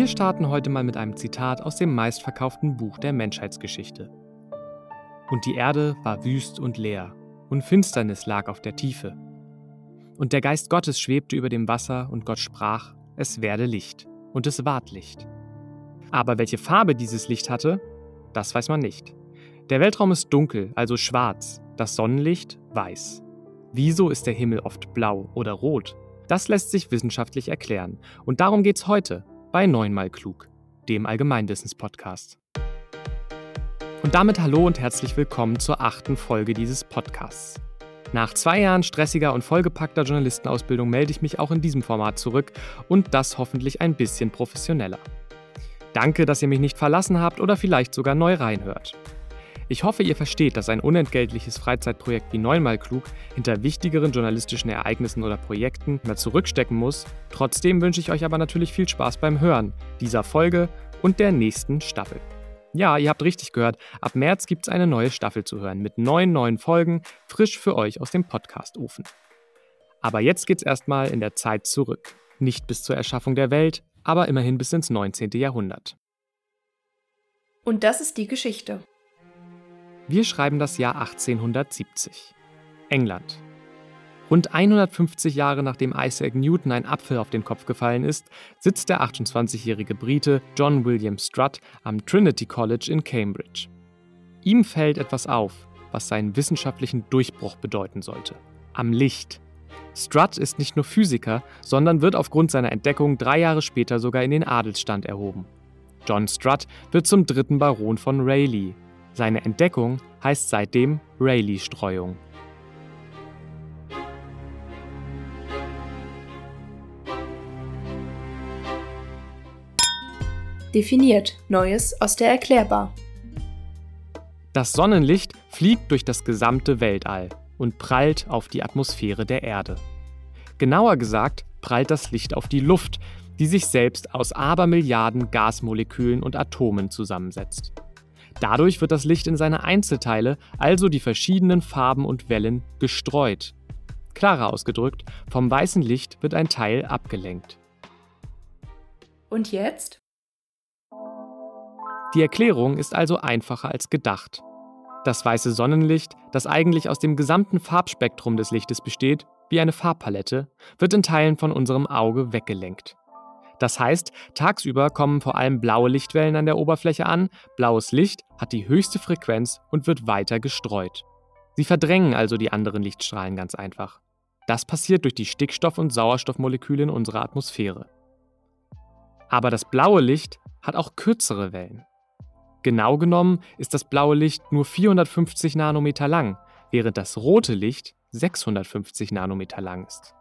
Wir starten heute mal mit einem Zitat aus dem meistverkauften Buch der Menschheitsgeschichte. Und die Erde war wüst und leer, und Finsternis lag auf der Tiefe. Und der Geist Gottes schwebte über dem Wasser, und Gott sprach, es werde Licht, und es ward Licht. Aber welche Farbe dieses Licht hatte, das weiß man nicht. Der Weltraum ist dunkel, also schwarz, das Sonnenlicht weiß. Wieso ist der Himmel oft blau oder rot? Das lässt sich wissenschaftlich erklären. Und darum geht's heute bei Neunmal Klug, dem Allgemeinwissens-Podcast. Und damit hallo und herzlich willkommen zur achten Folge dieses Podcasts. Nach zwei Jahren stressiger und vollgepackter Journalistenausbildung melde ich mich auch in diesem Format zurück und das hoffentlich ein bisschen professioneller. Danke, dass ihr mich nicht verlassen habt oder vielleicht sogar neu reinhört. Ich hoffe, ihr versteht, dass ein unentgeltliches Freizeitprojekt wie Neunmal Klug hinter wichtigeren journalistischen Ereignissen oder Projekten mehr zurückstecken muss. Trotzdem wünsche ich euch aber natürlich viel Spaß beim Hören dieser Folge und der nächsten Staffel. Ja, ihr habt richtig gehört, ab März gibt es eine neue Staffel zu hören mit neun neuen Folgen, frisch für euch aus dem Podcast-Ofen. Aber jetzt geht's erstmal in der Zeit zurück. Nicht bis zur Erschaffung der Welt, aber immerhin bis ins 19. Jahrhundert. Und das ist die Geschichte. Wir schreiben das Jahr 1870. England. Rund 150 Jahre nachdem Isaac Newton ein Apfel auf den Kopf gefallen ist, sitzt der 28-jährige Brite John William Strutt am Trinity College in Cambridge. Ihm fällt etwas auf, was seinen wissenschaftlichen Durchbruch bedeuten sollte. Am Licht. Strutt ist nicht nur Physiker, sondern wird aufgrund seiner Entdeckung drei Jahre später sogar in den Adelsstand erhoben. John Strutt wird zum dritten Baron von Rayleigh seine Entdeckung heißt seitdem Rayleigh-Streuung. Definiert Neues aus der Erklärbar. Das Sonnenlicht fliegt durch das gesamte Weltall und prallt auf die Atmosphäre der Erde. Genauer gesagt prallt das Licht auf die Luft, die sich selbst aus Abermilliarden Gasmolekülen und Atomen zusammensetzt. Dadurch wird das Licht in seine Einzelteile, also die verschiedenen Farben und Wellen, gestreut. Klarer ausgedrückt, vom weißen Licht wird ein Teil abgelenkt. Und jetzt? Die Erklärung ist also einfacher als gedacht. Das weiße Sonnenlicht, das eigentlich aus dem gesamten Farbspektrum des Lichtes besteht, wie eine Farbpalette, wird in Teilen von unserem Auge weggelenkt. Das heißt, tagsüber kommen vor allem blaue Lichtwellen an der Oberfläche an, blaues Licht hat die höchste Frequenz und wird weiter gestreut. Sie verdrängen also die anderen Lichtstrahlen ganz einfach. Das passiert durch die Stickstoff- und Sauerstoffmoleküle in unserer Atmosphäre. Aber das blaue Licht hat auch kürzere Wellen. Genau genommen ist das blaue Licht nur 450 Nanometer lang, während das rote Licht 650 Nanometer lang ist.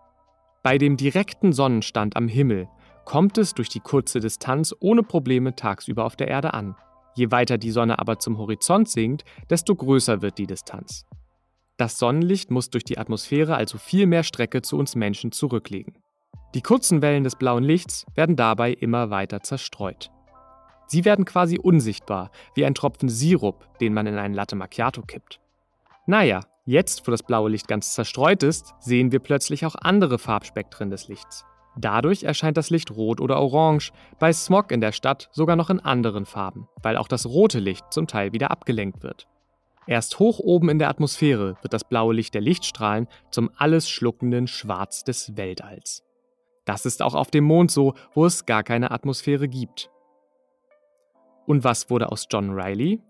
Bei dem direkten Sonnenstand am Himmel kommt es durch die kurze Distanz ohne Probleme tagsüber auf der Erde an. Je weiter die Sonne aber zum Horizont sinkt, desto größer wird die Distanz. Das Sonnenlicht muss durch die Atmosphäre also viel mehr Strecke zu uns Menschen zurücklegen. Die kurzen Wellen des blauen Lichts werden dabei immer weiter zerstreut. Sie werden quasi unsichtbar, wie ein Tropfen Sirup, den man in einen Latte Macchiato kippt. Naja, jetzt, wo das blaue Licht ganz zerstreut ist, sehen wir plötzlich auch andere Farbspektren des Lichts. Dadurch erscheint das Licht rot oder orange, bei Smog in der Stadt sogar noch in anderen Farben, weil auch das rote Licht zum Teil wieder abgelenkt wird. Erst hoch oben in der Atmosphäre wird das blaue Licht der Lichtstrahlen zum alles schluckenden Schwarz des Weltalls. Das ist auch auf dem Mond so, wo es gar keine Atmosphäre gibt. Und was wurde aus John Riley?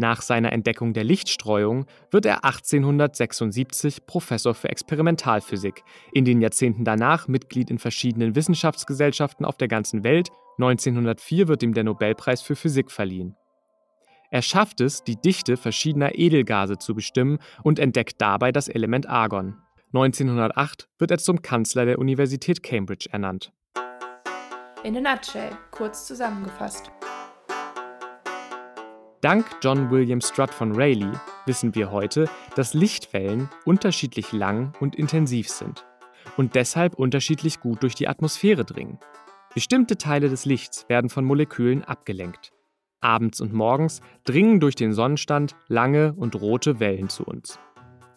Nach seiner Entdeckung der Lichtstreuung wird er 1876 Professor für Experimentalphysik, in den Jahrzehnten danach Mitglied in verschiedenen Wissenschaftsgesellschaften auf der ganzen Welt. 1904 wird ihm der Nobelpreis für Physik verliehen. Er schafft es, die Dichte verschiedener Edelgase zu bestimmen und entdeckt dabei das Element Argon. 1908 wird er zum Kanzler der Universität Cambridge ernannt. In a nutshell, kurz zusammengefasst. Dank John William Strutt von Rayleigh wissen wir heute, dass Lichtwellen unterschiedlich lang und intensiv sind und deshalb unterschiedlich gut durch die Atmosphäre dringen. Bestimmte Teile des Lichts werden von Molekülen abgelenkt. Abends und morgens dringen durch den Sonnenstand lange und rote Wellen zu uns.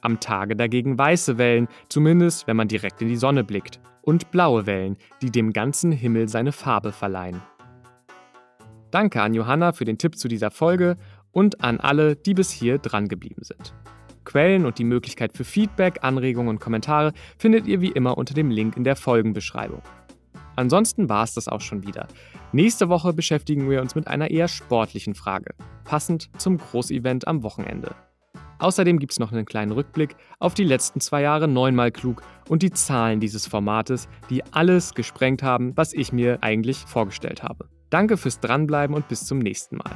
Am Tage dagegen weiße Wellen, zumindest wenn man direkt in die Sonne blickt, und blaue Wellen, die dem ganzen Himmel seine Farbe verleihen. Danke an Johanna für den Tipp zu dieser Folge und an alle, die bis hier dran geblieben sind. Quellen und die Möglichkeit für Feedback, Anregungen und Kommentare findet ihr wie immer unter dem Link in der Folgenbeschreibung. Ansonsten war es das auch schon wieder. Nächste Woche beschäftigen wir uns mit einer eher sportlichen Frage, passend zum Großevent am Wochenende. Außerdem gibt es noch einen kleinen Rückblick auf die letzten zwei Jahre neunmal klug und die Zahlen dieses Formates, die alles gesprengt haben, was ich mir eigentlich vorgestellt habe. Danke fürs Dranbleiben und bis zum nächsten Mal.